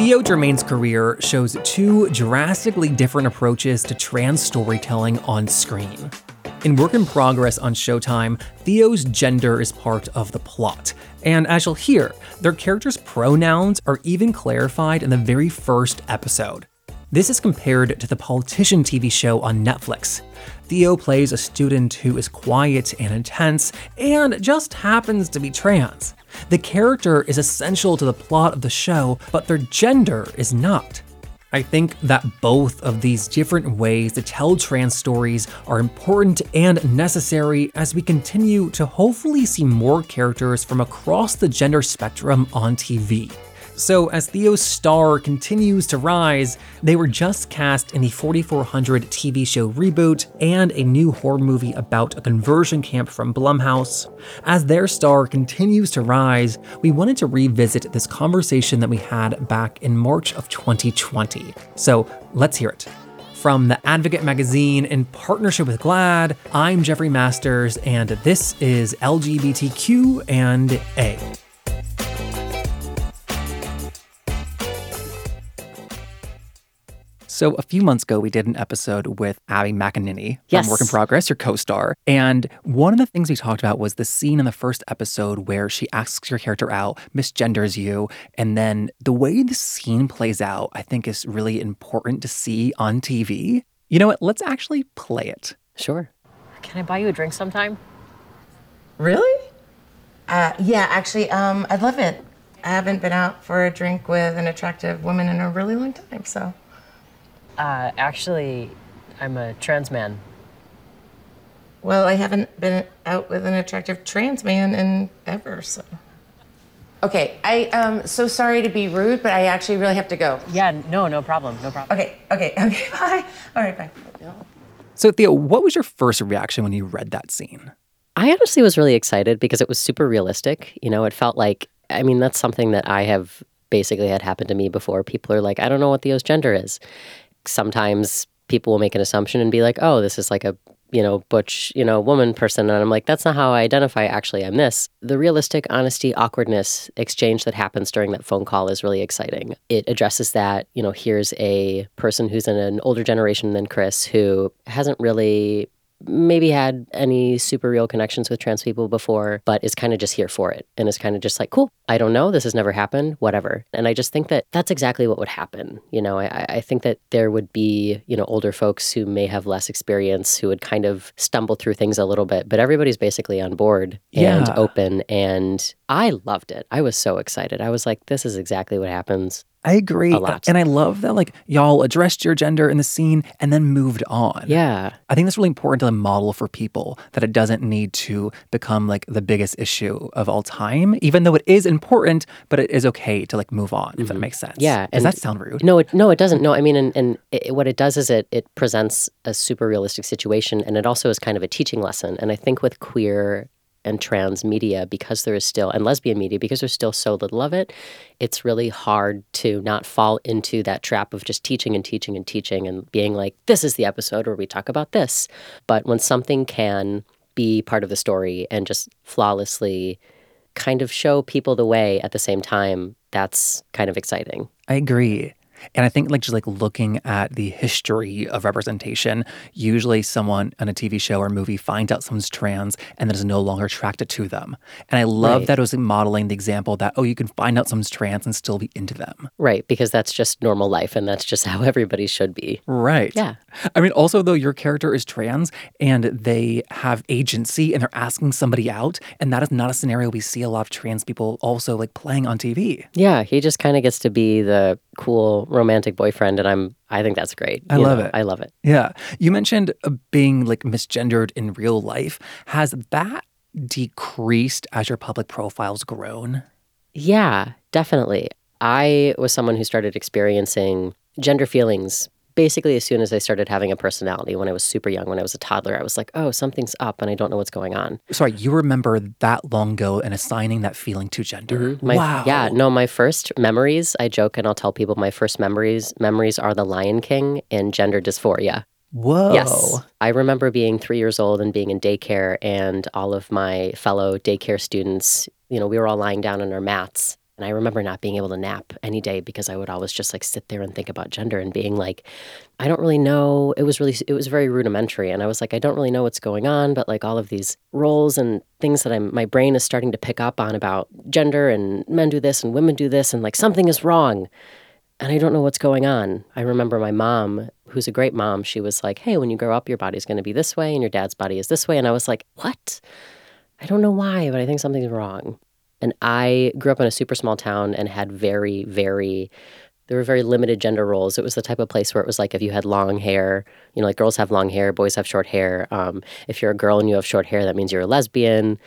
Theo Germaine's career shows two drastically different approaches to trans storytelling on screen. In Work in Progress on Showtime, Theo's gender is part of the plot. And as you'll hear, their characters' pronouns are even clarified in the very first episode. This is compared to the Politician TV show on Netflix. Theo plays a student who is quiet and intense and just happens to be trans. The character is essential to the plot of the show, but their gender is not. I think that both of these different ways to tell trans stories are important and necessary as we continue to hopefully see more characters from across the gender spectrum on TV. So, as Theo's star continues to rise, they were just cast in the 4400 TV show reboot and a new horror movie about a conversion camp from Blumhouse. As their star continues to rise, we wanted to revisit this conversation that we had back in March of 2020. So, let's hear it. From the Advocate magazine in partnership with GLAAD, I'm Jeffrey Masters, and this is LGBTQ and A. So a few months ago, we did an episode with Abby McEnany Yes. from Work in Progress, your co-star. And one of the things we talked about was the scene in the first episode where she asks your character out, misgenders you, and then the way the scene plays out, I think is really important to see on TV. You know what? Let's actually play it. Sure. Can I buy you a drink sometime? Really? Uh, yeah, actually, um, I'd love it. I haven't been out for a drink with an attractive woman in a really long time, so. Uh, actually, I'm a trans man. Well, I haven't been out with an attractive trans man in ever, so. Okay, I am so sorry to be rude, but I actually really have to go. Yeah, no, no problem, no problem. Okay, okay, okay, bye. All right, bye. So Theo, what was your first reaction when you read that scene? I honestly was really excited because it was super realistic. You know, it felt like, I mean, that's something that I have basically had happened to me before. People are like, I don't know what Theo's gender is. Sometimes people will make an assumption and be like, oh, this is like a, you know, butch, you know, woman person. And I'm like, that's not how I identify. Actually, I'm this. The realistic, honesty, awkwardness exchange that happens during that phone call is really exciting. It addresses that, you know, here's a person who's in an older generation than Chris who hasn't really maybe had any super real connections with trans people before, but is kind of just here for it and is kind of just like, cool, I don't know, this has never happened, whatever. And I just think that that's exactly what would happen. You know, I, I think that there would be, you know, older folks who may have less experience who would kind of stumble through things a little bit, but everybody's basically on board and Yeah. open. And I loved it. I was so excited. I was like, this is exactly what happens. I agree. A lot. And I love that like y'all addressed your gender in the scene and then moved on. Yeah. I think that's really important to model for people that it doesn't need to become like the biggest issue of all time, even though it is important, but it is okay to like move on, if that makes sense. Mm-hmm. Yeah, Does that sound rude? No, it no, it doesn't. No, I mean, and, and it, what it does is it it presents a super realistic situation, and it also is kind of a teaching lesson. And I think with queer and trans media, because there is still and lesbian media, because there's still so little of it, it's really hard to not fall into that trap of just teaching and teaching and teaching and being like, this is the episode where we talk about this. But when something can be part of the story and just flawlessly kind of show people the way at the same time, that's kind of exciting. I agree. And I think like just like looking at the history of representation, usually someone on a TV show or movie finds out someone's trans and then is no longer attracted to them. And I love Right. that it was modeling the example that, oh, you can find out someone's trans and still be into them. Right, because that's just normal life and that's just how everybody should be. Right. Yeah. I mean, also, though, your character is trans and they have agency and they're asking somebody out. And that is not a scenario we see a lot of trans people also like playing on TV. Yeah, he just kind of gets to be the cool romantic boyfriend and I'm I think that's great. I You love know, it. I love it. Yeah. You mentioned uh, being like misgendered in real life. Has that decreased as your public profile's grown? Yeah, definitely. I was someone who started experiencing gender feelings basically as soon as I started having a personality when I was super young when I was a toddler. I was like, "Oh, something's up and I don't know what's going on." Sorry, you remember that long ago and assigning that feeling to gender. Mm-hmm. My, wow. Yeah, no, my first memories, I joke and I'll tell people my first memories memories are The Lion King and gender dysphoria. Whoa. Yes. I remember being three years old and being in daycare, and all of my fellow daycare students, you know, we were all lying down on our mats. And I remember not being able to nap any day because I would always just like sit there and think about gender and being like, I don't really know. It was really, it was very rudimentary. And I was like, I don't really know what's going on, but like all of these roles and things that I'm, my brain is starting to pick up on about gender and men do this and women do this and like something is wrong. And I don't know what's going on. I remember my mom, who's a great mom, she was like, Hey, when you grow up, your body's going to be this way and your dad's body is this way. And I was like, What? I don't know why, but I think something's wrong. And I grew up in a super small town and had very, very, there were very limited gender roles. It was the type of place where it was like if you had long hair, you know, like girls have long hair, boys have short hair. Um, if you're a girl and you have short hair, that means you're a lesbian.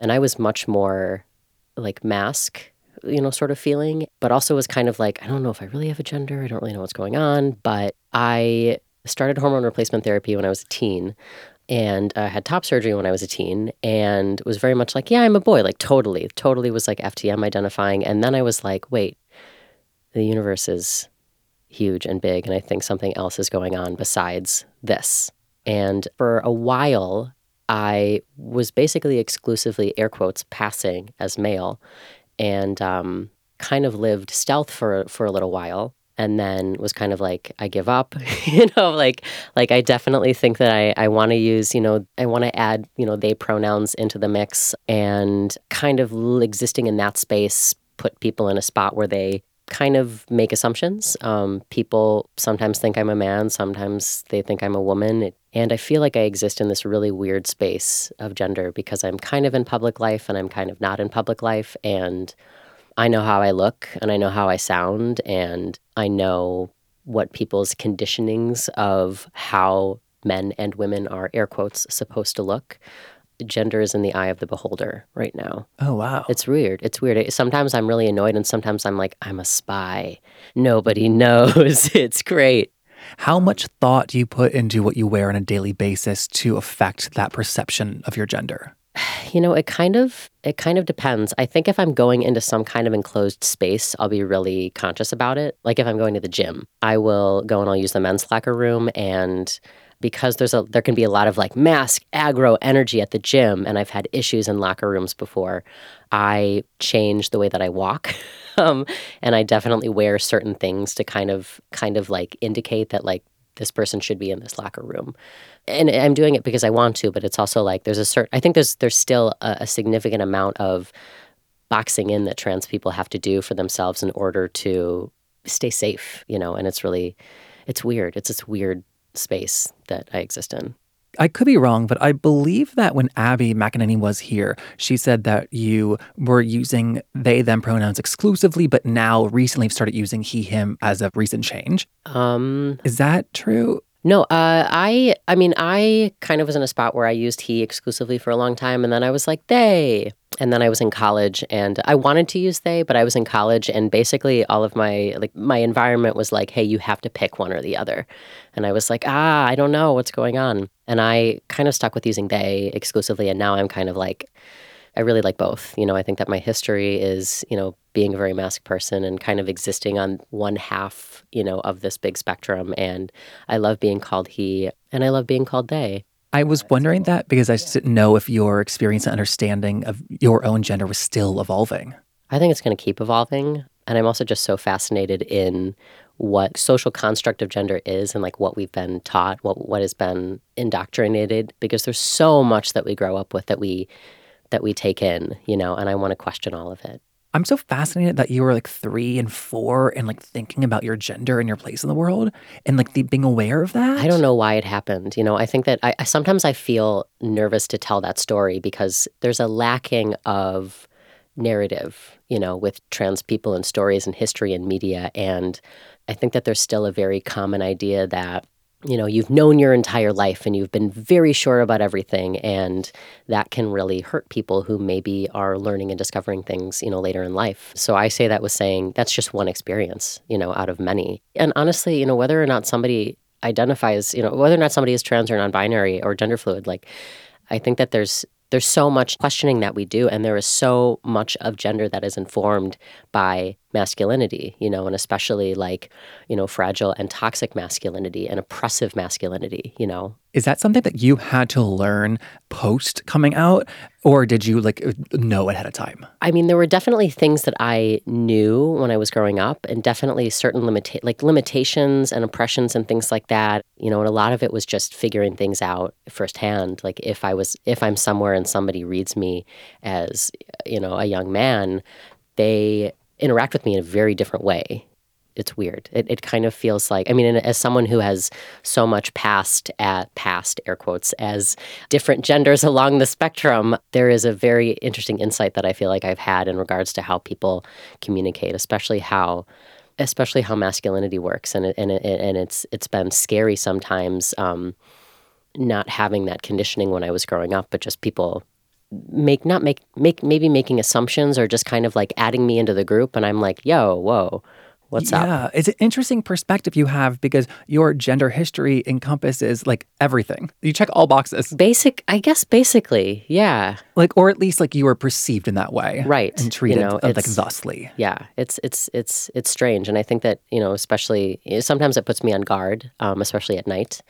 And I was much more like masc, you know, sort of feeling, but also was kind of like, I don't know if I really have a gender. I don't really know what's going on. But I started hormone replacement therapy when I was a teen and uh, had top surgery when I was a teen and was very much like, yeah, I'm a boy, like totally, totally was like FTM identifying. And then I was like, wait, the universe is huge and big, and I think something else is going on besides this. And for a while, I was basically exclusively, air quotes, passing as male and um, kind of lived stealth for, for a little while and then was kind of like i give up you know like like i definitely think that i i want to use you know i want to add you know they pronouns into the mix and kind of existing in that space put people in a spot where they kind of make assumptions. Um, people sometimes think i'm a man sometimes they think i'm a woman it, and i feel like i exist in this really weird space of gender because i'm kind of in public life and i'm kind of not in public life and I know how I look and I know how I sound and I know what people's conditionings of how men and women are air quotes supposed to look. Gender is in the eye of the beholder right now. Oh wow. It's weird. It's weird. Sometimes I'm really annoyed and sometimes I'm like I'm a spy. Nobody knows. it's great. How much thought do you put into what you wear on a daily basis to affect that perception of your gender? You know, it kind of it kind of depends. I think if I'm going into some kind of enclosed space, I'll be really conscious about it. Like if I'm going to the gym, I will go and I'll use the men's locker room and because there's a there can be a lot of like masc aggro energy at the gym and I've had issues in locker rooms before. I change the way that I walk. um, and I definitely wear certain things to kind of kind of like indicate that like this person should be in this locker room and i'm doing it because i want to but it's also like there's a certain i think there's there's still a, a significant amount of boxing in that trans people have to do for themselves in order to stay safe you know and it's really it's weird it's this weird space that i exist in I could be wrong, but I believe that when Abby McEnany was here, she said that you were using they them pronouns exclusively, but now recently started using he him as a recent change. Um, is that true? No, uh, I I mean I kind of was in a spot where I used he exclusively for a long time, and then I was like they, and then I was in college, and I wanted to use they, but I was in college, and basically all of my like my environment was like, hey, you have to pick one or the other, and I was like, ah, I don't know what's going on, and I kind of stuck with using they exclusively, and now I'm kind of like I really like both. You know, I think that my history is, you know, being a very masked person and kind of existing on one half, you know, of this big spectrum. And I love being called he and I love being called they. I was wondering that because I just didn't know if your experience and understanding of your own gender was still evolving. I think it's going to keep evolving. And I'm also just so fascinated in what social construct of gender is and like what we've been taught, what what has been indoctrinated because there's so much that we grow up with that we that we take in, you know, and I want to question all of it. I'm so fascinated that you were like three and four and like thinking about your gender and your place in the world and like the, being aware of that. I don't know why it happened. You know, I think that I, I sometimes I feel nervous to tell that story because there's a lacking of narrative, you know, with trans people and stories and history and media. And I think that there's still a very common idea that you know you've known your entire life and you've been very sure about everything and that can really hurt people who maybe are learning and discovering things you know later in life. So i say that with saying that's just one experience you know out of many. And honestly you know whether or not somebody identifies you know whether or not somebody is trans or non-binary or gender fluid like i think that there's there's so much questioning that we do and there is so much of gender that is informed by masculinity you know and especially like you know fragile and toxic masculinity and oppressive masculinity you know Is that something that you had to learn post coming out, or did you like know ahead of time? I mean, there were definitely things that I knew when I was growing up, and definitely certain limita- like limitations and oppressions and things like that. You know, and a lot of it was just figuring things out firsthand. Like if I was, if I'm somewhere and somebody reads me as, you know, a young man, they interact with me in a very different way it's weird. It, it kind of feels like, I mean, as someone who has so much past at past air quotes as different genders along the spectrum, there is a very interesting insight that I feel like I've had in regards to how people communicate, especially how especially how masculinity works. And it, and it, and it's it's been scary sometimes um, not having that conditioning when I was growing up, but just people make not make make maybe making assumptions or just kind of like adding me into the group. And I'm like, "Yo, whoa, What's yeah, up? Yeah, it's an interesting perspective you have because your gender history encompasses like everything. You check all boxes. Basic, I guess, basically, yeah. Like, or at least like you were perceived in that way, right? And treated you know, like thusly. Yeah, it's it's it's it's strange, and I think that you know, especially sometimes it puts me on guard, um, especially at night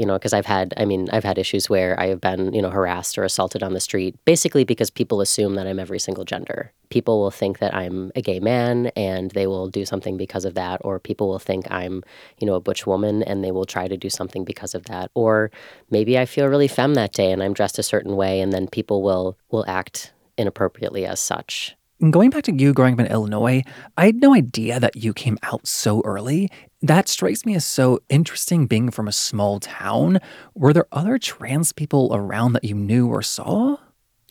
you know, because I've had, I mean, I've had issues where I have been, you know, harassed or assaulted on the street, basically because people assume that I'm every single gender. People will think that I'm a gay man and they will do something because of that, or people will think I'm, you know, a butch woman and they will try to do something because of that. Or maybe I feel really femme that day and I'm dressed a certain way and then people will will act inappropriately as such. Going back to you growing up in Illinois, I had no idea that you came out so early. That strikes me as so interesting being from a small town. Were there other trans people around that you knew or saw?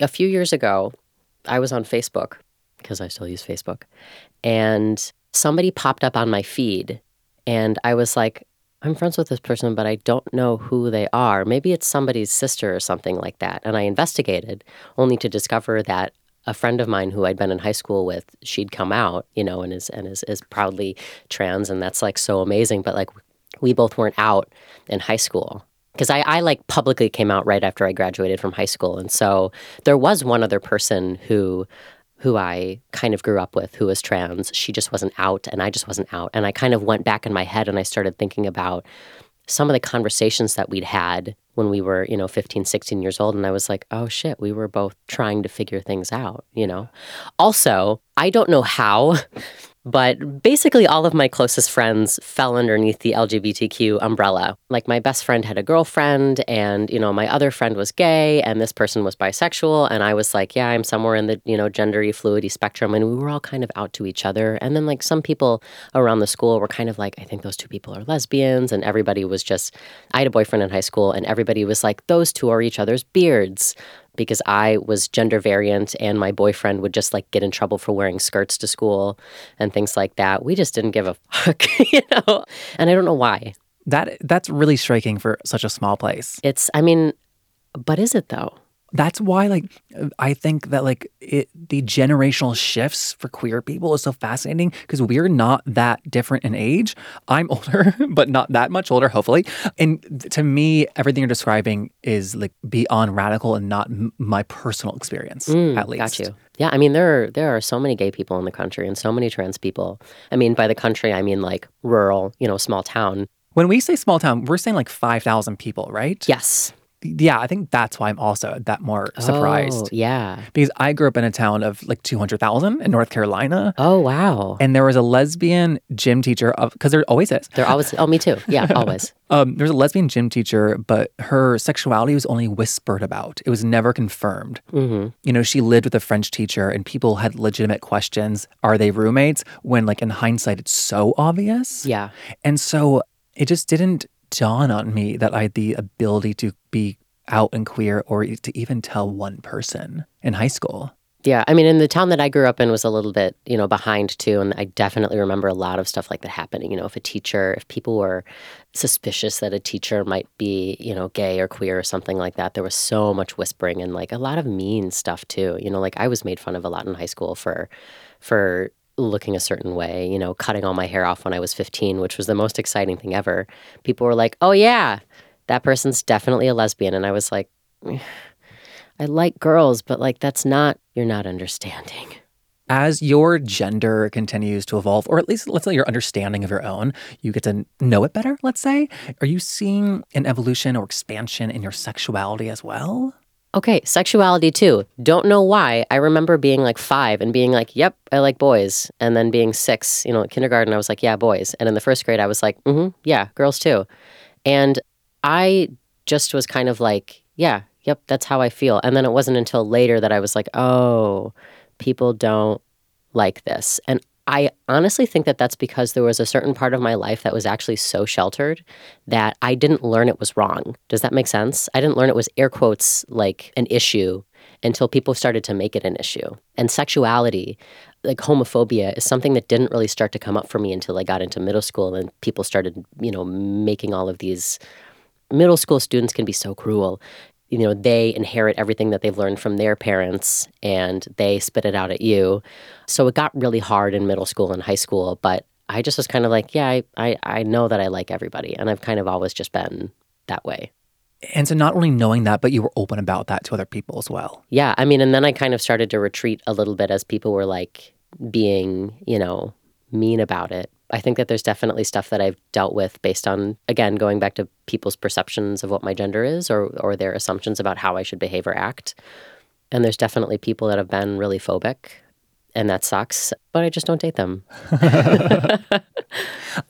A few years ago, I was on Facebook because I still use Facebook, and somebody popped up on my feed, and I was like, I'm friends with this person, but I don't know who they are. Maybe it's somebody's sister or something like that. And I investigated only to discover that a friend of mine who I'd been in high school with, she'd come out, you know, and is and is, is proudly trans, and that's like so amazing. But like, we both weren't out in high school because I, I like publicly came out right after I graduated from high school, and so there was one other person who who I kind of grew up with who was trans. She just wasn't out, and I just wasn't out, and I kind of went back in my head and I started thinking about some of the conversations that we'd had when we were, you know, 15, 16 years old. And I was like, oh shit, we were both trying to figure things out, you know? Also, I don't know how, but basically, all of my closest friends fell underneath the LGBTQ umbrella. Like, my best friend had a girlfriend, and, you know, my other friend was gay, and this person was bisexual. And I was like, yeah, I'm somewhere in the, you know, gendery, fluidy spectrum. And we were all kind of out to each other. And then, like, some people around the school were kind of like, I think those two people are lesbians. And everybody was just, I had a boyfriend in high school, and everybody was like, those two are each other's beards because I was gender variant and my boyfriend would just like get in trouble for wearing skirts to school and things like that. We just didn't give a fuck, you know? And I don't know why. That that's really striking for such a small place. It's I mean, but is it though? That's why like i think that like it, the generational shifts for queer people is so fascinating because we're not that different in age. I'm older but not that much older hopefully. And to me everything you're describing is like beyond radical and not m- my personal experience mm, at least. got you. Yeah i mean there are there are so many gay people in the country and so many trans people. I mean by the country i mean like rural you know small town. When we say small town, we're saying like 5,000 people, right? Yes yeah, I think that's why I'm also that more surprised. Oh, yeah. Because I grew up in a town of like 200,000 in North Carolina. Oh, wow. And there was a lesbian gym teacher of because there always is. There always Oh, me too. Yeah, always. um, there was a lesbian gym teacher, but her sexuality was only whispered about. It was never confirmed. Mm-hmm. You know, she lived with a French teacher and people had legitimate questions. Are they roommates? When like in hindsight it's so obvious. Yeah. And so it just didn't dawn on me that I had the ability to be out and queer or to even tell one person in high school. Yeah, I mean, in the town that I grew up in was a little bit, you know, behind too, and I definitely remember a lot of stuff like that happening. You know, if a teacher, if people were suspicious that a teacher might be, you know, gay or queer or something like that, there was so much whispering and like a lot of mean stuff too. You know, like I was made fun of a lot in high school for, for looking a certain way, you know, cutting all my hair off when I was 15, which was the most exciting thing ever. People were like, oh, yeah, that person's definitely a lesbian. And I was like, I like girls, but like, that's not, you're not understanding. As your gender continues to evolve, or at least let's say your understanding of your own, you get to know it better, let's say. Are you seeing an evolution or expansion in your sexuality as well? Okay, sexuality too. Don't know why. I remember being like five and being like, yep, I like boys. And then being six, you know, kindergarten, I was like, yeah, boys. And in the first grade, I was like, mm hmm, yeah, girls too. And I just was kind of like, yeah, yep, that's how I feel. And then it wasn't until later that I was like, oh, people don't like this. And I honestly think that that's because there was a certain part of my life that was actually so sheltered that I didn't learn it was wrong. Does that make sense? I didn't learn it was air quotes like an issue until people started to make it an issue. And sexuality, like homophobia, is something that didn't really start to come up for me until I got into middle school and people started, you know, making all of these middle school students can be so cruel you know they inherit everything that they've learned from their parents and they spit it out at you. So it got really hard in middle school and high school but i just was kind of like yeah i i, I know that i like everybody and i've kind of always just been that way. And so not only knowing that but you were open about that to other people as well. Yeah i mean and then i kind of started to retreat a little bit as people were like being you know mean about it I think that there's definitely stuff that I've dealt with based on, again, going back to people's perceptions of what my gender is or, or their assumptions about how I should behave or act. And there's definitely people that have been really phobic, and that sucks, but I just don't date them.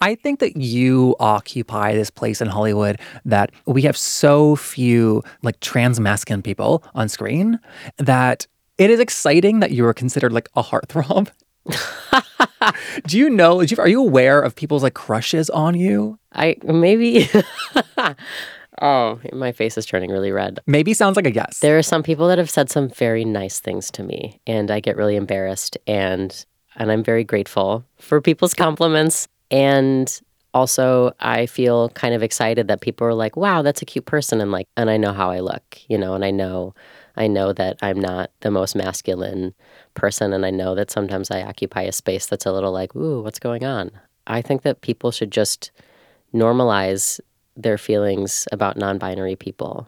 I think that you occupy this place in Hollywood that we have so few like trans masculine people on screen that it is exciting that you are considered like a heartthrob do you know? Are you aware of people's like crushes on you? I maybe. oh, my face is turning really red. Maybe sounds like a yes. There are some people that have said some very nice things to me, and I get really embarrassed, and and I'm very grateful for people's compliments, and also I feel kind of excited that people are like, "Wow, that's a cute person," and like, and I know how I look, you know, and I know I know that I'm not the most masculine person, and I know that sometimes I occupy a space that's a little like, ooh, what's going on? I think that people should just normalize their feelings about non binary people.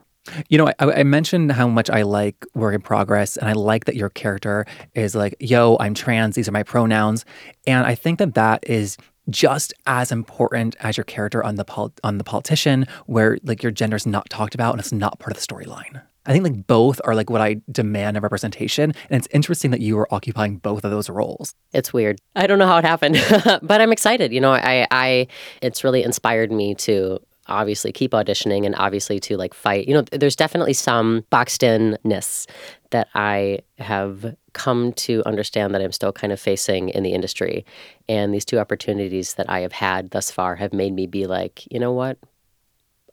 You know, I, I, mentioned how much I like Work in Progress, and I like that your character is like, yo, I'm trans, these are my pronouns. And I think that that is just as important as your character on the pol- on the politician where like your gender is not talked about and it's not part of the storyline I think like both are like what I demand of representation. And it's interesting that you are occupying both of those roles. It's weird. I don't know how it happened, but I'm excited. You know, I, I, it's really inspired me to obviously keep auditioning and obviously to like fight. You know, there's definitely some boxed inness that I have come to understand that I'm still kind of facing in the industry. And these two opportunities that I have had thus far have made me be like, you know what?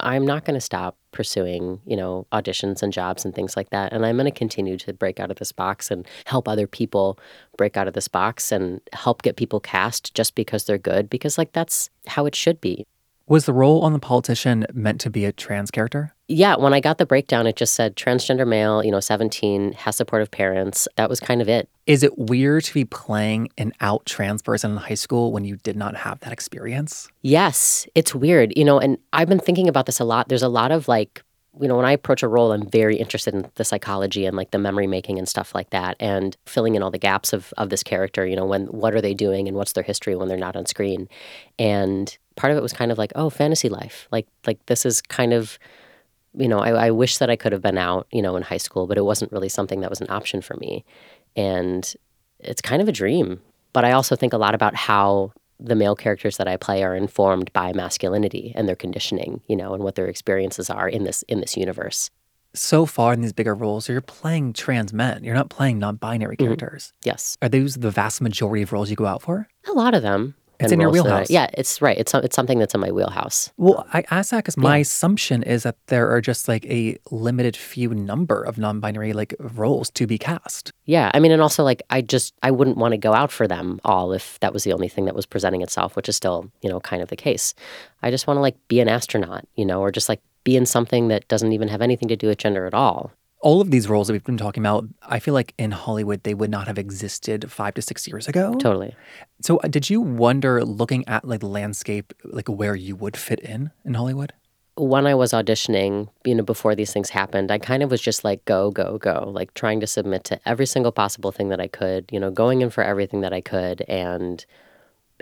I'm not going to stop pursuing, you know, auditions and jobs and things like that. And I'm going to continue to break out of this box and help other people break out of this box and help get people cast just because they're good, because, like, that's how it should be. Was the role on The Politician meant to be a trans character? Yeah, when I got the breakdown, it just said transgender male, you know, 17, has supportive parents. That was kind of it. Is it weird to be playing an out trans person in high school when you did not have that experience? Yes, it's weird. You know, and I've been thinking about this a lot. There's a lot of like, you know, when I approach a role, I'm very interested in the psychology and like the memory making and stuff like that, and filling in all the gaps of of this character. You know, when what are they doing and what's their history when they're not on screen, and part of it was kind of like, oh, fantasy life. Like like this is kind of you know, I, I wish that I could have been out, you know, in high school, but it wasn't really something that was an option for me. And it's kind of a dream. But I also think a lot about how the male characters that I play are informed by masculinity and their conditioning, you know, and what their experiences are in this in this universe. So far in these bigger roles, you're playing trans men. You're not playing non-binary mm-hmm. characters. Yes. Are those the vast majority of roles you go out for? A lot of them. It's in your wheelhouse. yeah, it's right. It's it's something that's in my wheelhouse. Well, I ask that because my yeah. assumption is that there are just like a limited few number of non-binary like roles to be cast. Yeah, I mean, and also like I just I wouldn't want to go out for them all if that was the only thing that was presenting itself, which is still you know kind of the case. I just want to like be an astronaut, you know, or just like be in something that doesn't even have anything to do with gender at all all of these roles that we've been talking about, I feel like in Hollywood, they would not have existed five to six years ago. Totally. So, uh, did you wonder, looking at like the landscape, like where you would fit in in Hollywood? when I was auditioning, you know, before these things happened, I kind of was just like, go, go, go, like trying to submit to every single possible thing that I could, you know, going in for everything that I could. And,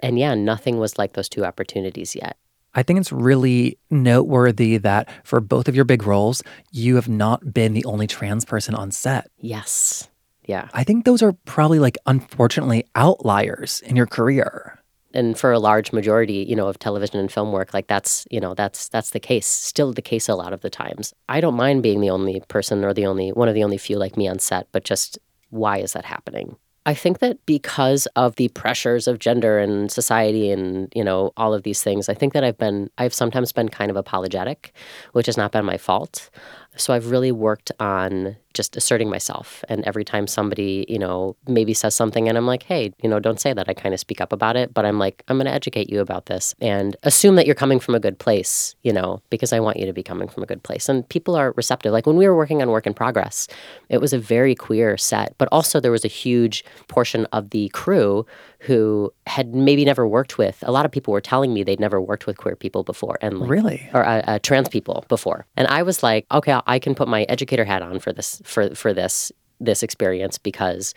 and yeah, nothing was like those two opportunities yet. I think it's really noteworthy that for both of your big roles, you have not been the only trans person on set. Yes. Yeah. I think those are probably like, unfortunately, outliers in your career and for a large majority you know of television and film work like that's you know that's that's the case still the case a lot of the times i don't mind being the only person or the only one of the only few like me on set but just why is that happening I think that because of the pressures of gender and society and, you know, all of these things, I think that I've been, I've sometimes been kind of apologetic, which has not been my fault. So I've really worked on just asserting myself. And every time somebody, you know, maybe says something and I'm like, hey, you know, don't say that. I kind of speak up about it. But I'm like, I'm going to educate you about this and assume that you're coming from a good place, you know, because I want you to be coming from a good place. And people are receptive. Like when we were working on Work in Progress, it was a very queer set, but also there was a huge portion of the crew who had maybe never worked with. A lot of people were telling me they'd never worked with queer people before, and like, really, or uh, uh, trans people before. And I was like, okay, I can put my educator hat on for this for for this this experience because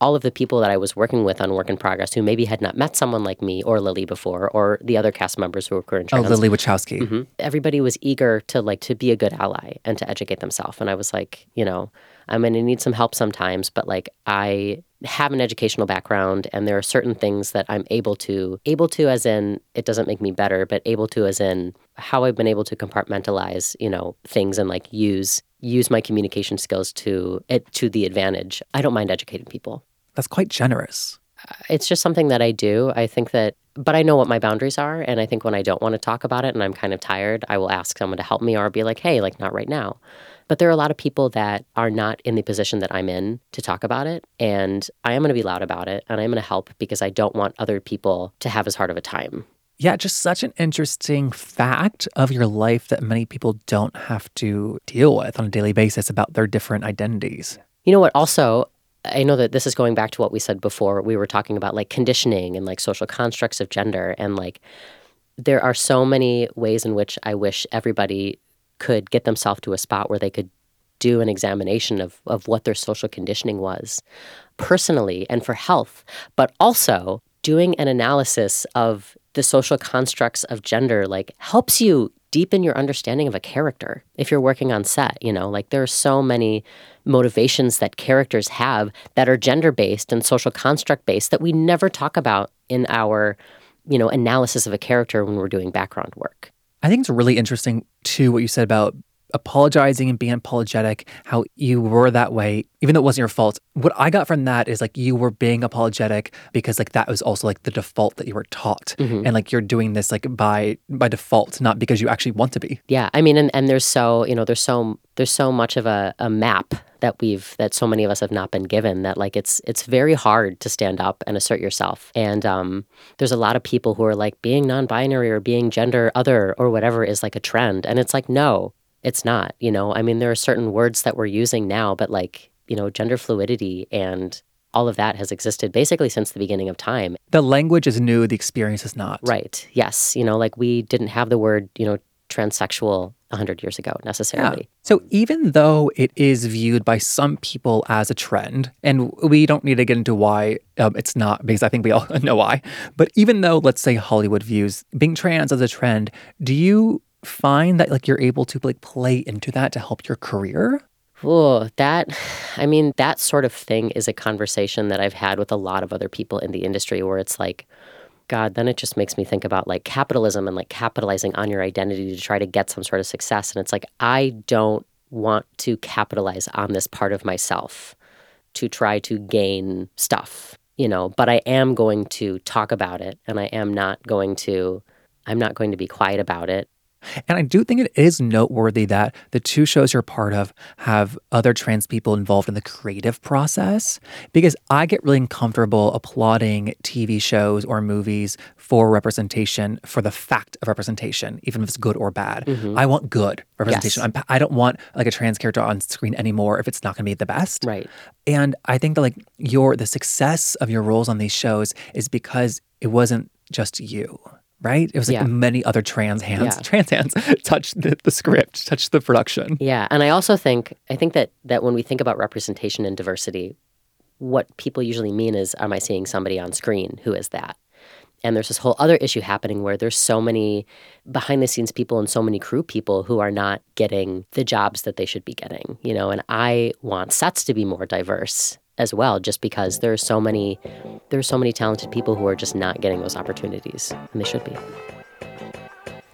all of the people that I was working with on Work in Progress who maybe had not met someone like me or Lily before, or the other cast members who were queer and trans. Oh, Lily Wachowski. Mm-hmm, everybody was eager to like to be a good ally and to educate themselves. And I was like, you know, I'm going to need some help sometimes, but like I have an educational background and there are certain things that I'm able to able to as in it doesn't make me better, but able to as in how I've been able to compartmentalize, you know, things and like use use my communication skills to it to the advantage. I don't mind educating people. That's quite generous. Uh, it's just something that I do. I think that but I know what my boundaries are and I think when I don't want to talk about it and I'm kind of tired, I will ask someone to help me or be like, "Hey, like not right now." But there are a lot of people that are not in the position that I'm in to talk about it. And I am going to be loud about it and I'm going to help because I don't want other people to have as hard of a time. Yeah, just such an interesting fact of your life that many people don't have to deal with on a daily basis about their different identities. You know what? Also, I know that this is going back to what we said before. We were talking about like conditioning and like social constructs of gender. And like, there are so many ways in which I wish everybody could get themselves to a spot where they could do an examination of, of what their social conditioning was personally and for health, but also doing an analysis of the social constructs of gender like helps you deepen your understanding of a character if you're working on set you know? Like there are so many motivations that characters have that are gender based and social construct based that we never talk about in our you know analysis of a character when we're doing background work I think it's really interesting too what you said about apologizing and being apologetic, how you were that way, even though it wasn't your fault. What I got from that is like you were being apologetic because like that was also like the default that you were taught. Mm-hmm. And like you're doing this like by by default, not because you actually want to be. Yeah. I mean and, and there's so, you know, there's so there's so much of a, a map that we've that so many of us have not been given that like it's it's very hard to stand up and assert yourself and um, there's a lot of people who are like being non-binary or being gender other or whatever is like a trend and it's like no it's not you know i mean there are certain words that we're using now but like you know gender fluidity and all of that has existed basically since the beginning of time. The language is new, the experience is not. Right. Yes. You know, like we didn't have the word, you know, transsexual 100 years ago necessarily. Yeah. So even though it is viewed by some people as a trend, and we don't need to get into why um, it's not, because I think we all know why, but even though, let's say, Hollywood views being trans as a trend, do you find that like you're able to like play into that to help your career? Oh, that, I mean, that sort of thing is a conversation that I've had with a lot of other people in the industry where it's like, God, then it just makes me think about like capitalism and like capitalizing on your identity to try to get some sort of success. And it's like, I don't want to capitalize on this part of myself to try to gain stuff, you know, but I am going to talk about it and I am not going to, I'm not going to be quiet about it. And I do think it is noteworthy that the two shows you're part of have other trans people involved in the creative process because I get really uncomfortable applauding TV shows or movies for representation for the fact of representation, even if it's good or bad. Mm-hmm. I want good representation. Yes. I don't want like a trans character on screen anymore if it's not going to be the best. Right. And I think that like your the success of your roles on these shows is because it wasn't just you right? It was like Yeah. many other trans hands, Yeah. trans hands touched the, the script, touched the production. Yeah, and I also think I think that that when we think about representation and diversity, what people usually mean is, am I seeing somebody on screen who is that? And there's this whole other issue happening where there's so many behind the scenes people and so many crew people who are not getting the jobs that they should be getting, you know, and I want sets to be more diverse as well just because there's so many there's so many talented people who are just not getting those opportunities and they should be.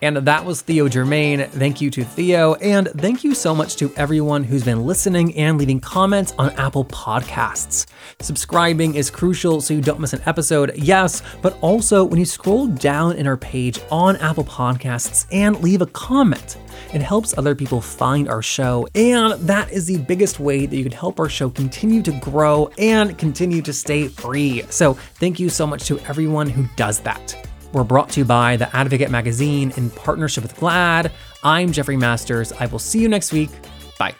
And that was Theo Germaine. Thank you to Theo. And thank you so much to everyone who's been listening and leaving comments on Apple Podcasts. Subscribing is crucial so you don't miss an episode, yes, but also when you scroll down in our page on Apple Podcasts and leave a comment. It helps other people find our show, and that is the biggest way that you can help our show continue to grow and continue to stay free. So, thank you so much to everyone who does that. We're brought to you by The Advocate Magazine in partnership with GLAAD. I'm Jeffrey Masters. I will see you next week. Bye.